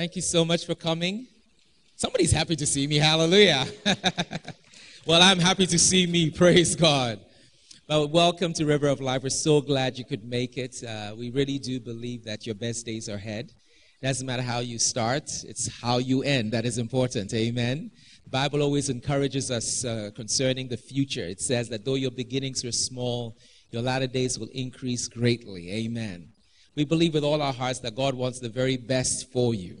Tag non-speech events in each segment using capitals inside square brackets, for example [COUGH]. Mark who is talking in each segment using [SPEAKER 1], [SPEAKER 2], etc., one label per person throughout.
[SPEAKER 1] Thank you so much for coming. Somebody's happy to see me. Hallelujah. [LAUGHS] well, I'm happy to see me. Praise God. Well, welcome to River of Life. We're so glad you could make it. Uh, we really do believe that your best days are ahead. It doesn't matter how you start, it's how you end that is important. Amen. The Bible always encourages us uh, concerning the future. It says that though your beginnings were small, your latter days will increase greatly. Amen. We believe with all our hearts that God wants the very best for you.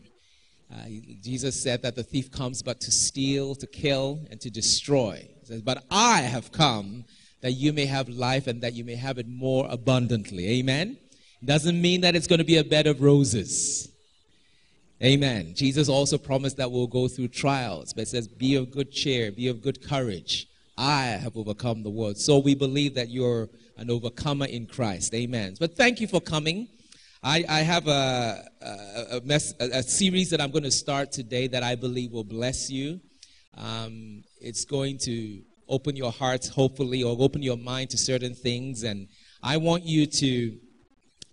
[SPEAKER 1] Uh, Jesus said that the thief comes but to steal, to kill, and to destroy. He says, But I have come that you may have life and that you may have it more abundantly. Amen. Doesn't mean that it's going to be a bed of roses. Amen. Jesus also promised that we'll go through trials, but it says, Be of good cheer, be of good courage. I have overcome the world. So we believe that you're an overcomer in Christ. Amen. But thank you for coming. I, I have a, a, a, mess, a, series that I'm going to start today that I believe will bless you. Um, it's going to open your hearts, hopefully, or open your mind to certain things. And I want you to,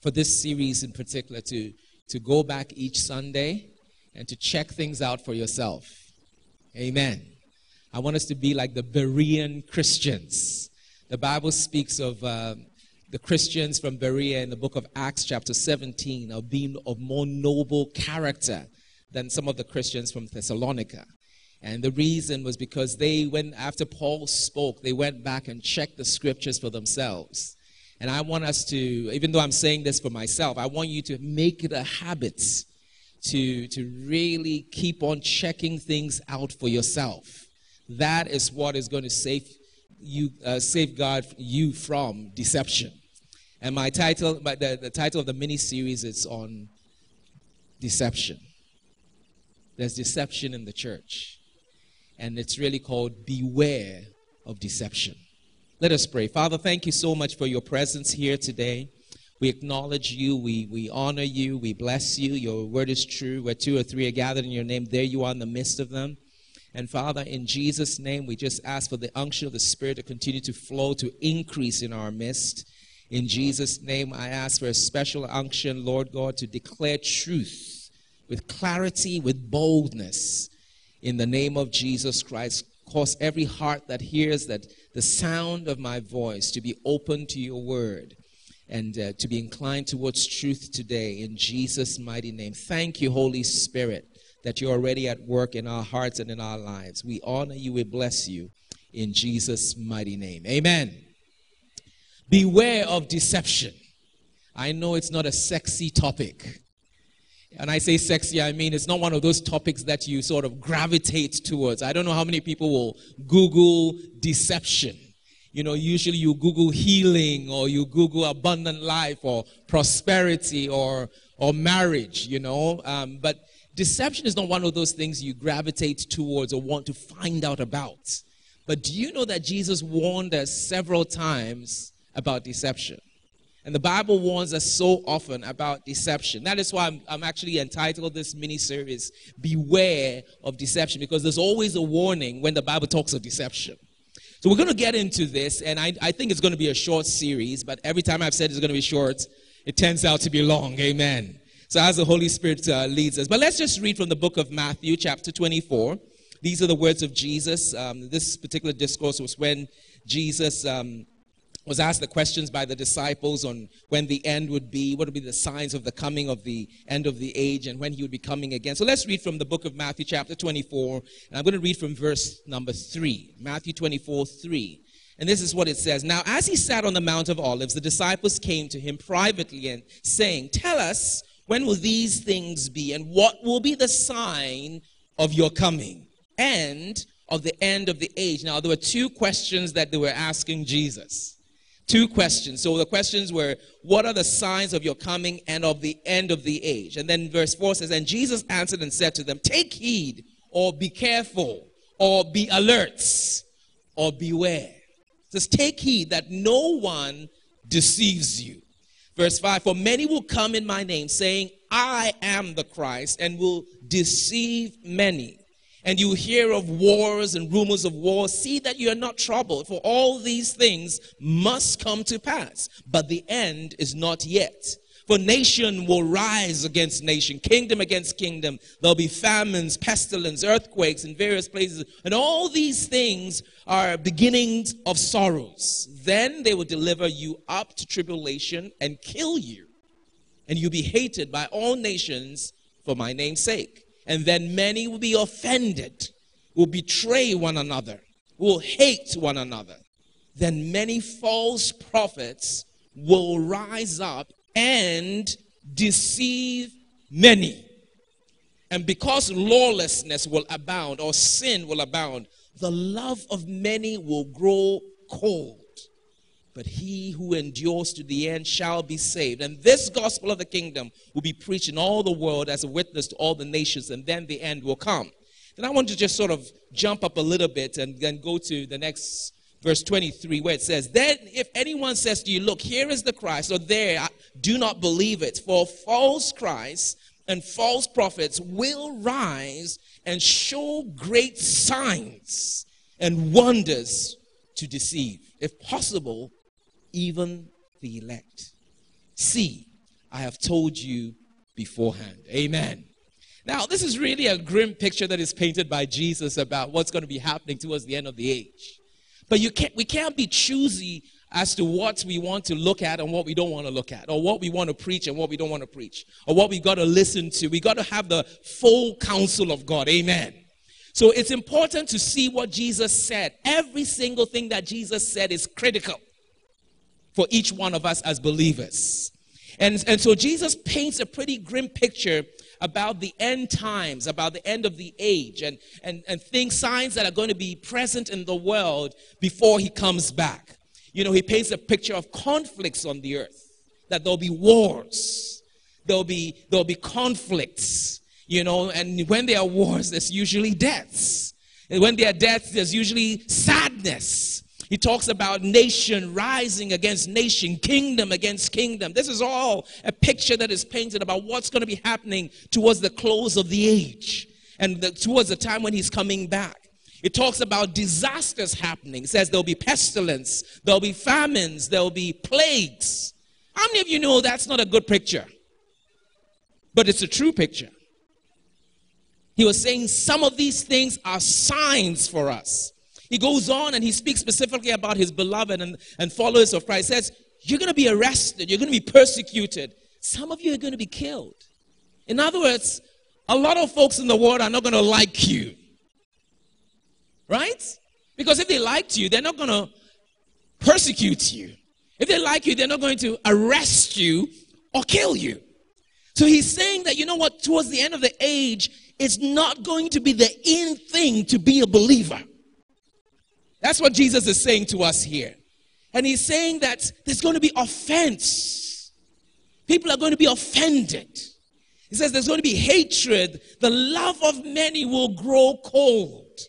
[SPEAKER 1] for this series in particular, to, to go back each Sunday and to check things out for yourself. Amen. I want us to be like the Berean Christians. The Bible speaks of. Uh, the Christians from Berea in the book of Acts, chapter 17, are being of more noble character than some of the Christians from Thessalonica. And the reason was because they went, after Paul spoke, they went back and checked the scriptures for themselves. And I want us to, even though I'm saying this for myself, I want you to make it a habit to, to really keep on checking things out for yourself. That is what is going to save you uh, safeguard you from deception. And my title, the, the title of the mini series is on deception. There's deception in the church, and it's really called Beware of Deception. Let us pray. Father, thank you so much for your presence here today. We acknowledge you, we, we honor you, we bless you. Your word is true. Where two or three are gathered in your name, there you are in the midst of them. And Father, in Jesus' name, we just ask for the unction of the Spirit to continue to flow, to increase in our midst. In Jesus' name, I ask for a special unction, Lord God, to declare truth with clarity, with boldness. In the name of Jesus Christ, cause every heart that hears that the sound of my voice to be open to your word and uh, to be inclined towards truth today in Jesus' mighty name. Thank you, Holy Spirit that you're already at work in our hearts and in our lives. We honor you, we bless you in Jesus' mighty name. Amen. Beware of deception. I know it's not a sexy topic. And I say sexy, I mean it's not one of those topics that you sort of gravitate towards. I don't know how many people will Google deception. You know, usually you Google healing or you Google abundant life or prosperity or or marriage, you know. Um, but Deception is not one of those things you gravitate towards or want to find out about. But do you know that Jesus warned us several times about deception? And the Bible warns us so often about deception. That is why I'm, I'm actually entitled this mini series, Beware of Deception, because there's always a warning when the Bible talks of deception. So we're going to get into this, and I, I think it's going to be a short series, but every time I've said it's going to be short, it turns out to be long. Amen. So, as the Holy Spirit uh, leads us. But let's just read from the book of Matthew, chapter 24. These are the words of Jesus. Um, this particular discourse was when Jesus um, was asked the questions by the disciples on when the end would be, what would be the signs of the coming of the end of the age, and when he would be coming again. So let's read from the book of Matthew, chapter 24, and I'm going to read from verse number 3. Matthew 24, 3. And this is what it says. Now, as he sat on the Mount of Olives, the disciples came to him privately and saying, Tell us, when will these things be? And what will be the sign of your coming and of the end of the age? Now, there were two questions that they were asking Jesus. Two questions. So the questions were, What are the signs of your coming and of the end of the age? And then verse 4 says, And Jesus answered and said to them, Take heed, or be careful, or be alert, or beware. Just take heed that no one deceives you. Verse 5 For many will come in my name, saying, I am the Christ, and will deceive many. And you hear of wars and rumors of wars. See that you are not troubled, for all these things must come to pass. But the end is not yet. For nation will rise against nation, kingdom against kingdom. There'll be famines, pestilence, earthquakes in various places. And all these things are beginnings of sorrows. Then they will deliver you up to tribulation and kill you. And you'll be hated by all nations for my name's sake. And then many will be offended, will betray one another, will hate one another. Then many false prophets will rise up and deceive many. And because lawlessness will abound or sin will abound, the love of many will grow cold. But he who endures to the end shall be saved. And this gospel of the kingdom will be preached in all the world as a witness to all the nations, and then the end will come. Then I want to just sort of jump up a little bit and then go to the next verse 23, where it says, Then if anyone says to you, Look, here is the Christ, or there, do not believe it. For false Christs and false prophets will rise and show great signs and wonders to deceive, if possible, even the elect. See, I have told you beforehand. Amen. Now, this is really a grim picture that is painted by Jesus about what's going to be happening towards the end of the age. But you can't, we can't be choosy as to what we want to look at and what we don't want to look at, or what we want to preach and what we don't want to preach, or what we've got to listen to. We've got to have the full counsel of God. Amen. So it's important to see what Jesus said. Every single thing that Jesus said is critical for each one of us as believers. And, and so Jesus paints a pretty grim picture about the end times, about the end of the age, and, and, and things, signs that are going to be present in the world before he comes back. You know, he paints a picture of conflicts on the earth, that there'll be wars, there'll be, there'll be conflicts, you know, and when there are wars, there's usually deaths. And when there are deaths, there's usually sadness. He talks about nation rising against nation, kingdom against kingdom. This is all a picture that is painted about what's going to be happening towards the close of the age and the, towards the time when he's coming back. It talks about disasters happening. It says there'll be pestilence, there'll be famines, there'll be plagues. How many of you know that's not a good picture? But it's a true picture. He was saying some of these things are signs for us. He goes on and he speaks specifically about his beloved and, and followers of Christ. He says, You're going to be arrested, you're going to be persecuted. Some of you are going to be killed. In other words, a lot of folks in the world are not going to like you. Right? Because if they liked you, they're not going to persecute you. If they like you, they're not going to arrest you or kill you. So he's saying that, you know what, towards the end of the age, it's not going to be the in thing to be a believer. That's what Jesus is saying to us here. And he's saying that there's going to be offense. People are going to be offended. He says there's going to be hatred. The love of many will grow cold.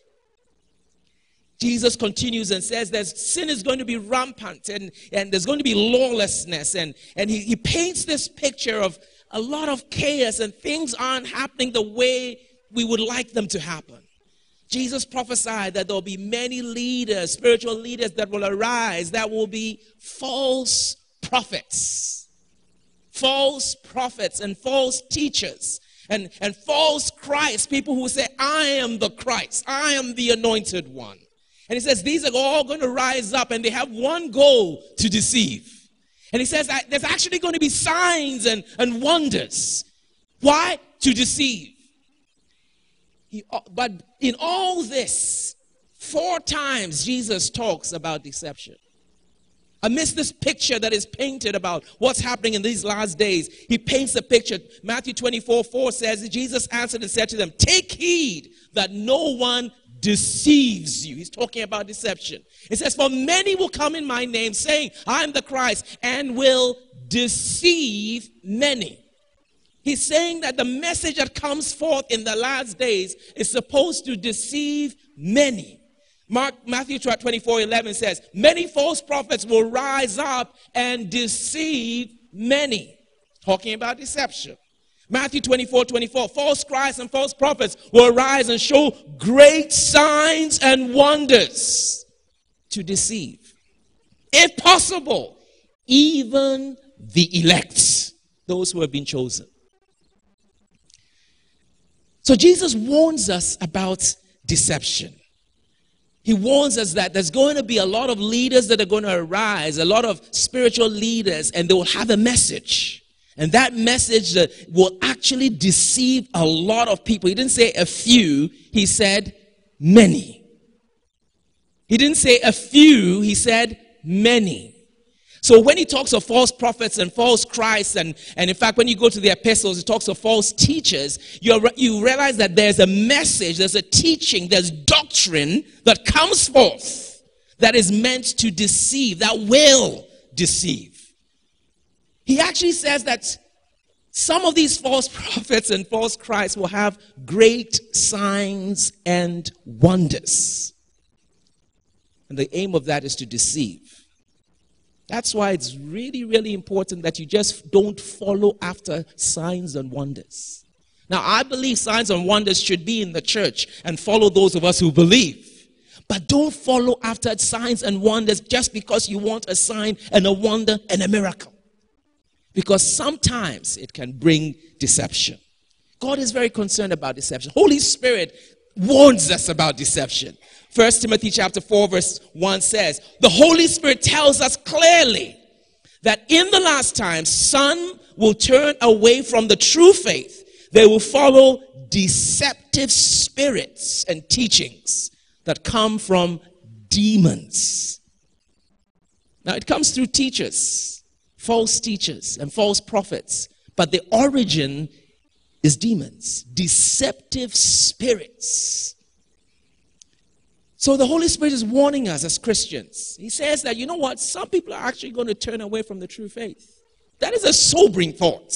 [SPEAKER 1] Jesus continues and says that sin is going to be rampant and, and there's going to be lawlessness. And, and he, he paints this picture of a lot of chaos and things aren't happening the way we would like them to happen. Jesus prophesied that there will be many leaders, spiritual leaders that will arise, that will be false prophets. False prophets and false teachers and, and false Christ, people who say, I am the Christ, I am the anointed one. And he says, These are all going to rise up and they have one goal to deceive. And he says there's actually going to be signs and, and wonders. Why? To deceive. Uh, but in all this, four times Jesus talks about deception. Amidst this picture that is painted about what's happening in these last days, he paints a picture. Matthew 24 4 says, Jesus answered and said to them, Take heed that no one deceives you. He's talking about deception. It says, For many will come in my name, saying, I'm the Christ, and will deceive many. He's saying that the message that comes forth in the last days is supposed to deceive many. Mark, Matthew 24 11 says, Many false prophets will rise up and deceive many. Talking about deception. Matthew 24 24, false Christs and false prophets will rise and show great signs and wonders to deceive. If possible, even the elect. those who have been chosen. So Jesus warns us about deception. He warns us that there's going to be a lot of leaders that are going to arise, a lot of spiritual leaders, and they will have a message. And that message will actually deceive a lot of people. He didn't say a few, he said many. He didn't say a few, he said many. So when he talks of false prophets and false Christs, and, and in fact, when you go to the epistles, he talks of false teachers, you you realize that there's a message, there's a teaching, there's doctrine that comes forth that is meant to deceive, that will deceive. He actually says that some of these false [LAUGHS] prophets and false Christs will have great signs and wonders. And the aim of that is to deceive. That's why it's really, really important that you just don't follow after signs and wonders. Now, I believe signs and wonders should be in the church and follow those of us who believe. But don't follow after signs and wonders just because you want a sign and a wonder and a miracle. Because sometimes it can bring deception. God is very concerned about deception. Holy Spirit warns us about deception. First Timothy chapter 4 verse 1 says, "The Holy Spirit tells us clearly that in the last times some will turn away from the true faith. They will follow deceptive spirits and teachings that come from demons." Now it comes through teachers, false teachers and false prophets, but the origin is demons, deceptive spirits so the Holy Spirit is warning us as Christians. He says that, you know what? Some people are actually going to turn away from the true faith. That is a sobering thought.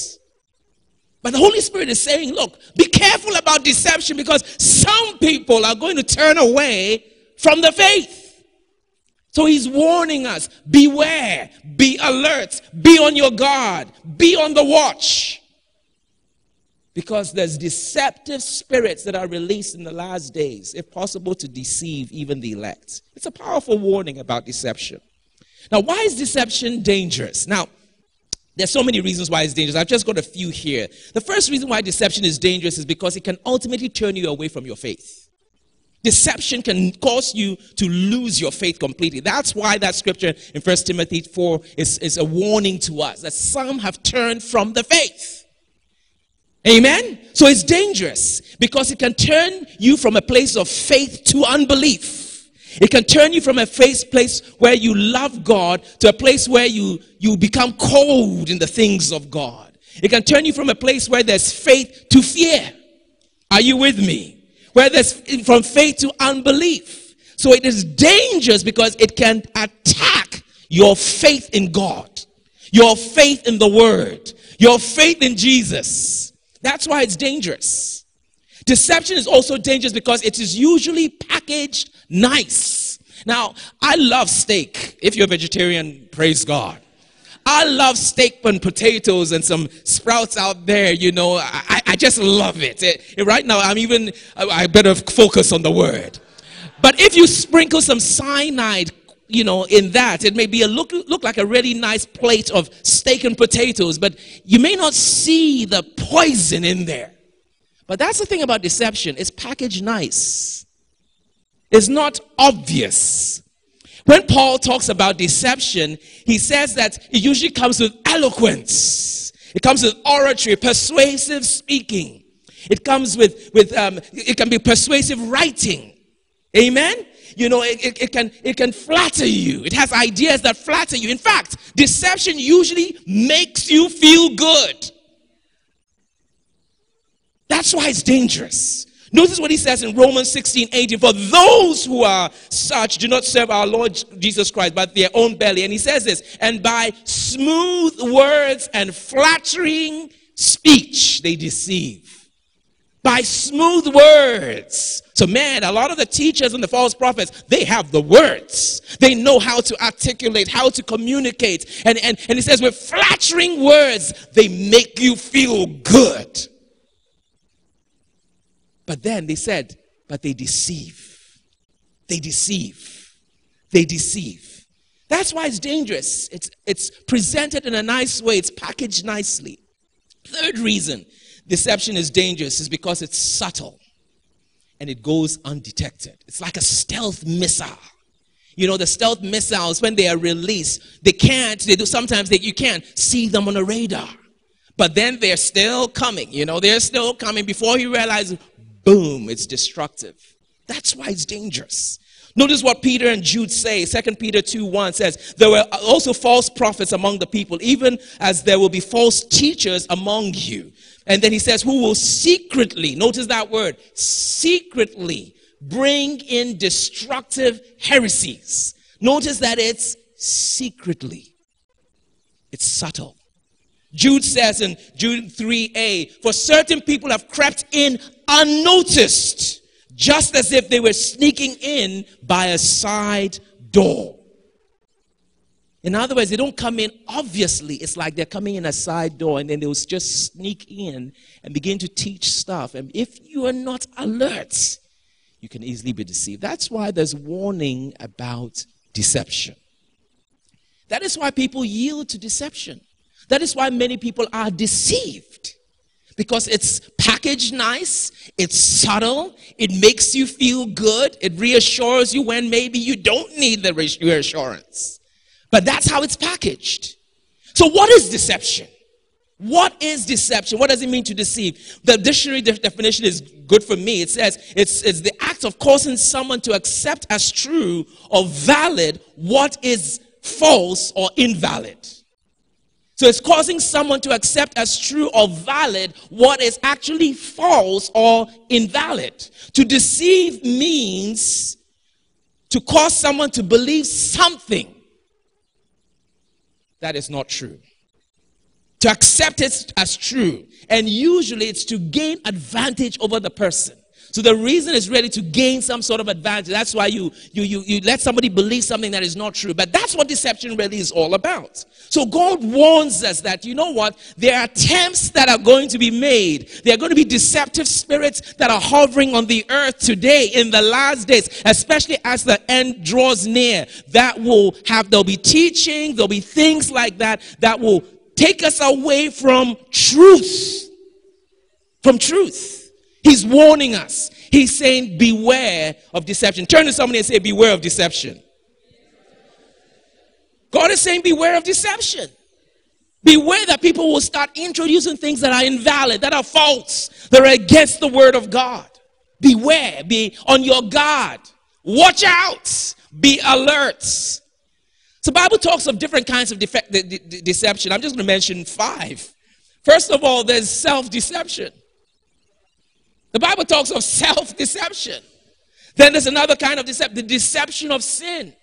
[SPEAKER 1] But the Holy Spirit is saying, look, be careful about deception because some people are going to turn away from the faith. So he's warning us beware, be alert, be on your guard, be on the watch because there's deceptive spirits that are released in the last days, if possible, to deceive even the elect. It's a powerful warning about deception. Now, why is deception dangerous? Now, there's so many reasons why it's dangerous. I've just got a few here. The first reason why deception is dangerous is because it can ultimately turn you away from your faith. Deception can cause you to lose your faith completely. That's why that scripture in 1 Timothy 4 is, is a warning to us that some have turned from the faith. Amen? So it's dangerous because it can turn you from a place of faith to unbelief. It can turn you from a face, place where you love God to a place where you, you become cold in the things of God. It can turn you from a place where there's faith to fear. Are you with me? Where there's from faith to unbelief. So it is dangerous because it can attack your faith in God, your faith in the Word, your faith in Jesus. That's why it's dangerous. Deception is also dangerous because it is usually packaged nice. Now, I love steak. If you're a vegetarian, praise God. I love steak and potatoes and some sprouts out there. You know, I, I just love it. it. Right now, I'm even, I better focus on the word. But if you sprinkle some cyanide you know, in that. It may be a look, look like a really nice plate of steak and potatoes, but you may not see the poison in there. But that's the thing about deception. It's packaged nice. It's not obvious. When Paul talks about deception, he says that it usually comes with eloquence. It comes with oratory, persuasive speaking. It comes with, with um, it can be persuasive writing. Amen? You know, it, it, it, can, it can flatter you. It has ideas that flatter you. In fact, deception usually makes you feel good. That's why it's dangerous. Notice what he says in Romans 16 18. For those who are such do not serve our Lord Jesus Christ, but their own belly. And he says this, and by smooth words and flattering speech they deceive by smooth words. So, man, a lot of the teachers and the false prophets, they have the words. They know how to articulate, how to communicate. And, and, and he says, with flattering words, they make you feel good. But then they said, but they deceive. They deceive. They deceive. That's why it's dangerous. It's, it's presented in a nice way, it's packaged nicely. Third reason deception is dangerous is because it's subtle and it goes undetected. It's like a stealth missile. You know, the stealth missiles, when they are released, they can't, they do sometimes you can't see them on the radar. But then they're still coming, you know, they're still coming before you realize, boom, it's destructive. That's why it's dangerous. Notice what Peter and Jude say. 2 Peter 2 1 says, There were also false prophets among the people, even as there will be false teachers among you. And then he says, Who will secretly, notice that word, secretly bring in destructive heresies. Notice that it's secretly, it's subtle. Jude says in Jude 3a, For certain people have crept in unnoticed just as if they were sneaking in by a side door. In other words, they don't come in obviously. It's like they're coming in a side door and then they'll just sneak in and begin to teach stuff. And if you are not alert, you can easily be deceived. That's why there's warning about deception. That is why people yield to deception. That is why many people are deceived because it's packaged nice, it's subtle, it makes you feel good, it reassures you when maybe you don't need the reassurance. But that's how it's packaged. So, what is deception? What is deception? What does it mean to deceive? The dictionary de- definition is good for me. It says it's, it's the act of causing someone to accept as true or valid what is false or invalid. So it's causing someone to accept as true or valid what is actually false or invalid. To deceive means to cause someone to believe something that is not true. To accept it as true. And usually it's to gain advantage over the person. So the reason is really to gain some sort of advantage. That's why you, you, you, you let somebody believe something that is not true. But that's what deception really is all about. So God warns us that, you know what? There are attempts that are going to be made. There are going to be deceptive spirits that are hovering on the earth today in the last days, especially as the end draws near. That will have, there'll be teaching, there'll be things like that that will take us away from truth. From truth. He's warning us. He's saying, Beware of deception. Turn to somebody and say, Beware of deception. God is saying, Beware of deception. Beware that people will start introducing things that are invalid, that are false, that are against the word of God. Beware, be on your guard. Watch out, be alert. So, Bible talks of different kinds of de- de- deception. I'm just going to mention five. First of all, there's self deception. The Bible talks of self deception. Then there's another kind of deception, the deception of sin.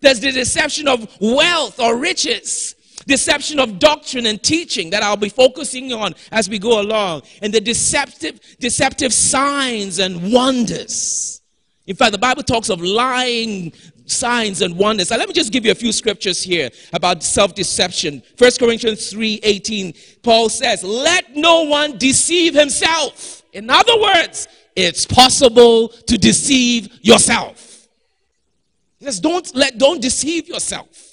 [SPEAKER 1] There's the deception of wealth or riches, deception of doctrine and teaching that I'll be focusing on as we go along, and the deceptive, deceptive signs and wonders. In fact, the Bible talks of lying signs and wonders. Now, let me just give you a few scriptures here about self-deception. 1 Corinthians 3 18, Paul says, Let no one deceive himself. In other words, it's possible to deceive yourself. Just don't let don't deceive yourself.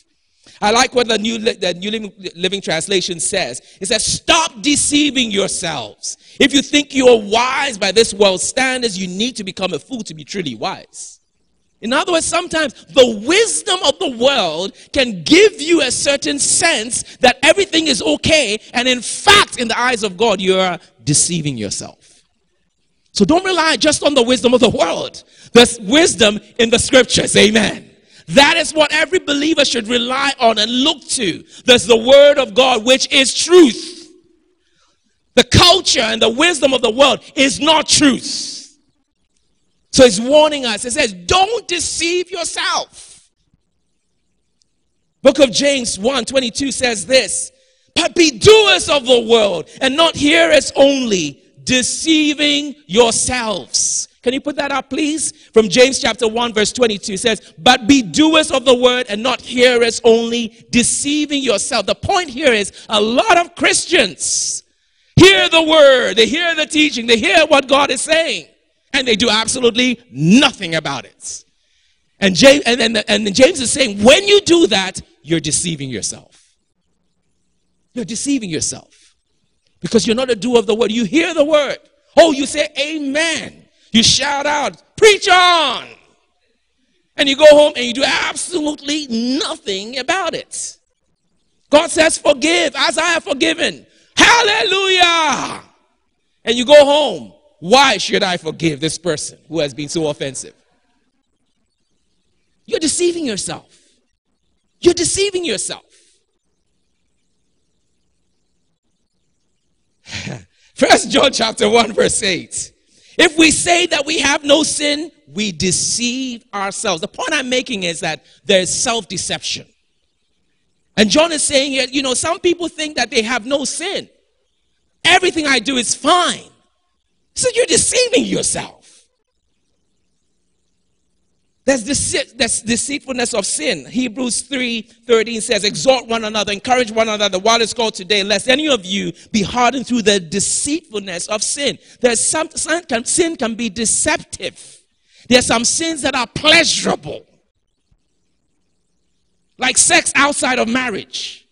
[SPEAKER 1] I like what the new the New Living, Living Translation says. It says, "Stop deceiving yourselves. If you think you are wise by this world's standards, you need to become a fool to be truly wise." In other words, sometimes the wisdom of the world can give you a certain sense that everything is okay, and in fact, in the eyes of God, you are deceiving yourself. So don't rely just on the wisdom of the world. There's wisdom in the scriptures. Amen. That is what every believer should rely on and look to. There's the word of God, which is truth. The culture and the wisdom of the world is not truth. So it's warning us. It says, don't deceive yourself. Book of James 1 22 says this, but be doers of the word and not hearers only deceiving yourselves. Can you put that up, please? From James chapter 1, verse 22 says, But be doers of the word and not hearers only, deceiving yourself. The point here is a lot of Christians hear the word, they hear the teaching, they hear what God is saying, and they do absolutely nothing about it. And James, and, and, and James is saying, when you do that, you're deceiving yourself. You're deceiving yourself. because you're not a doer of the word. You hear the word. Oh, you say amen. You shout out, preach on. And you go home and you do absolutely nothing about it. God says, forgive as I have forgiven. Hallelujah. And you go home. Why should I forgive this person who has been so offensive? You're deceiving yourself. You're deceiving yourself. [LAUGHS] First John chapter 1 verse 8. If we say that we have no sin, we deceive ourselves. The point I'm making is that there's self-deception. And John is saying here, you know, some people think that they have no sin. Everything I do is fine. So you're deceiving yourself. There's, deceit, deceitfulness of sin. Hebrews 3 13 says, Exhort one another, encourage one another while it's called today, lest any of you be hardened through the deceitfulness of sin. There's some sin can, sin can be deceptive. There's some sins that are pleasurable, like sex outside of marriage.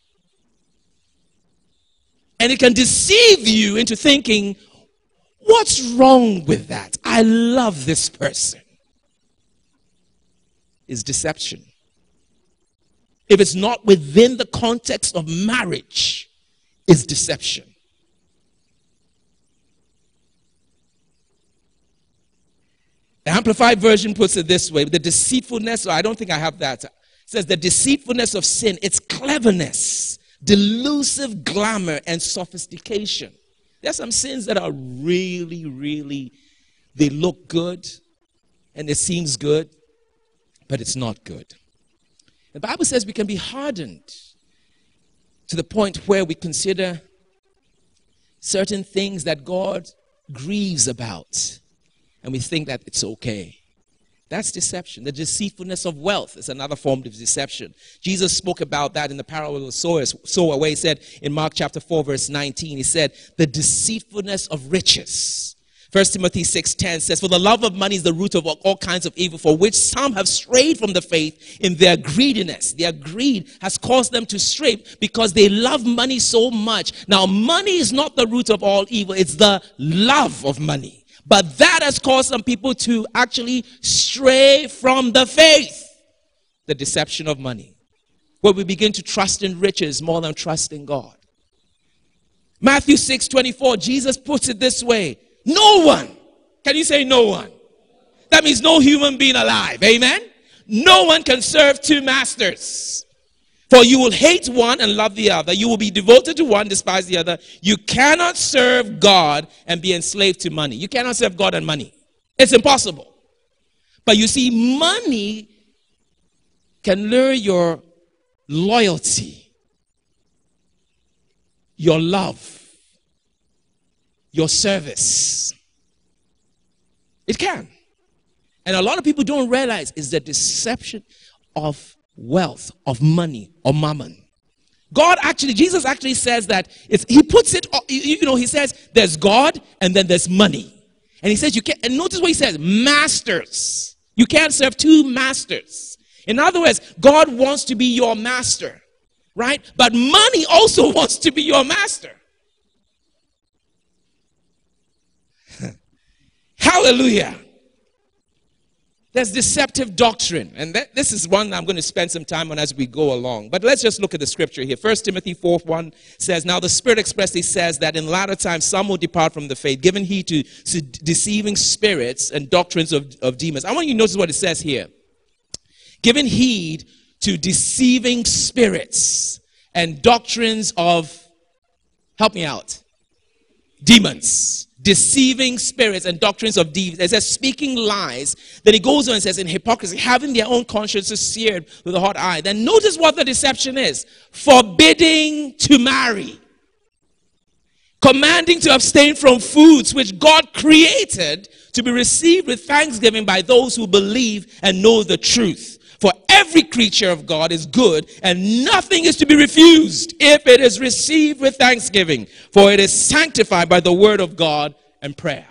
[SPEAKER 1] And it can deceive you into thinking, What's wrong with that? I love this person is deception. If it's not within the context of marriage, is deception. The Amplified Version puts it this way the deceitfulness, I don't think I have that. Says the deceitfulness of sin, its cleverness, delusive glamour, and sophistication. There are some sins that are really, really, they look good and it seems good, but it's not good. The Bible says we can be hardened to the point where we consider certain things that God grieves about and we think that it's okay. That's deception. The deceitfulness of wealth is another form of deception. Jesus spoke about that in the parable of the sower, where he said in Mark chapter 4, verse 19, he said, the deceitfulness of riches. First Timothy 6:10 says, For the love of money is the root of all kinds of evil, for which some have strayed from the faith in their greediness. Their greed has caused them to stray because they love money so much. Now, money is not the root of all evil, it's the love of money. But that has caused some people to actually stray from the faith. The deception of money. Where we begin to trust in riches more than trust in God. Matthew 6 24, Jesus puts it this way no one. Can you say no one? That means no human being alive. Amen? No one can serve two masters. For you will hate one and love the other. You will be devoted to one, despise the other. You cannot serve God and be enslaved to money. You cannot serve God and money. It's impossible. But you see, money can lure your loyalty, your love, your service. It can. And a lot of people don't realize is the deception of wealth, of money, or mammon. God actually, Jesus actually says that he puts it, you know, he says there's God and then there's money. And he says you can't, and notice what he says, masters. You can't serve two masters. In other words, God wants to be your master, right? But money also [LAUGHS] wants to be your master. Hallelujah. There's deceptive doctrine. And that, this is one I'm going to spend some time on as we go along. But let's just look at the scripture here. 1 Timothy 4 1 says, Now the Spirit expressly says that in latter times some will depart from the faith, given heed to, deceiving spirits and doctrines of, of demons. I want you to notice what it says here. Given heed to deceiving spirits and doctrines of, help me out, demons deceiving spirits and doctrines of demons. It says speaking lies. Then he goes on and says in hypocrisy, having their own consciences seared with a hot eye. Then notice what the deception is. Forbidding to marry. Commanding to abstain from foods which God created to be received with thanksgiving by those who believe and know the truth. For every creature of God is good, and nothing is to be refused if it is received with thanksgiving, for it is sanctified by the word of God and prayer.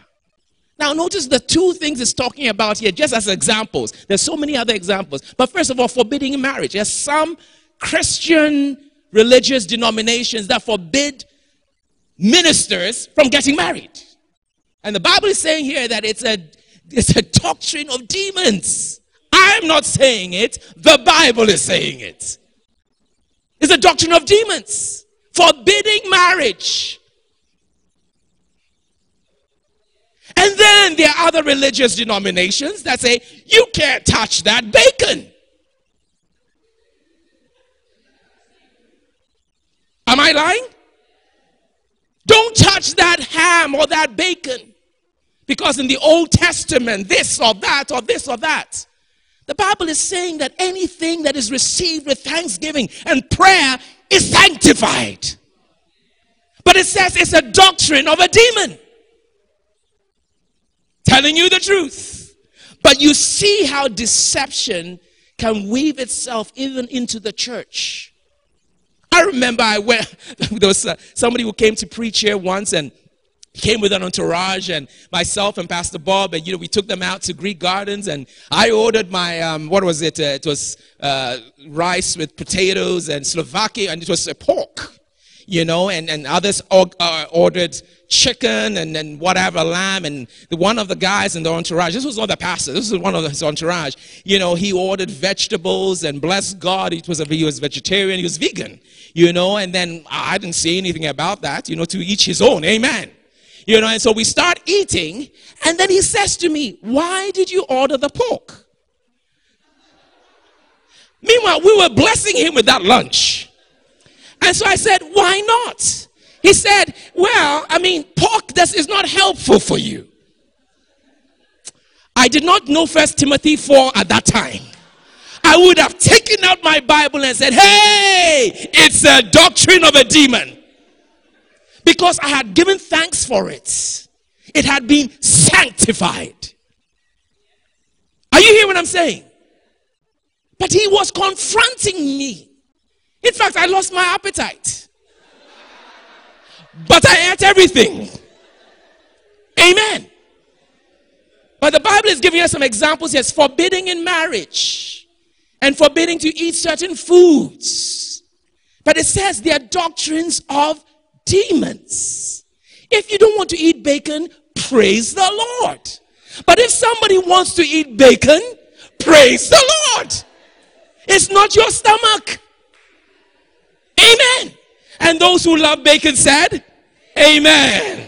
[SPEAKER 1] Now, notice the two things it's talking about here, just as examples. There's so many other examples. But first of all, forbidding marriage. There's some Christian religious denominations that forbid ministers from getting married. And the Bible is saying here that it's a, it's a doctrine of demons. I'm not saying it, the Bible is saying it. It's a doctrine of demons, forbidding marriage. And then there are other religious denominations that say, you can't touch that bacon. Am I lying? Don't touch that ham or that bacon. Because in the Old Testament, this or that or this or that. The Bible is saying that anything that is received with thanksgiving and prayer is sanctified. But it says it's a doctrine of a demon. Telling you the truth. But you see how deception can weave itself even into the church. I remember I went, [LAUGHS] there was uh, somebody who came to preach here once and came with an entourage and myself and Pastor Bob and you know we took them out to Greek Gardens and I ordered my um, what was it? Uh, it was uh, rice with potatoes and souvlakia and it was a pork, you know, and and others uh, ordered chicken and then whatever lamb and the, one of the guys in the entourage. This was not the pastor. This was one of his entourage. You know, he ordered vegetables and bless God, it was a, he was vegetarian. He was vegan, you know, and then I didn't say anything about that. You know, to each his own. Amen. You know, and so we start eating, and then he says to me, Why did you order the pork? Meanwhile, we were blessing him with that lunch. And so I said, Why not? He said, Well, I mean, pork this is not helpful for you. I did not know First Timothy 4 at that time. I would have taken out my Bible and said, Hey, it's a doctrine of a demon because I had given thanks for it. It had been sanctified. Are you hearing what I'm saying? But he was confronting me. In fact, I lost my appetite. But I ate everything. Amen. But the Bible is giving us some examples. Yes, forbidding in marriage and forbidding to eat certain foods. But it says they are doctrines of demons. If you don't want to eat bacon, praise the Lord. But if somebody wants to eat bacon, praise the Lord. It's not your stomach. Amen. And those who love bacon said, Amen.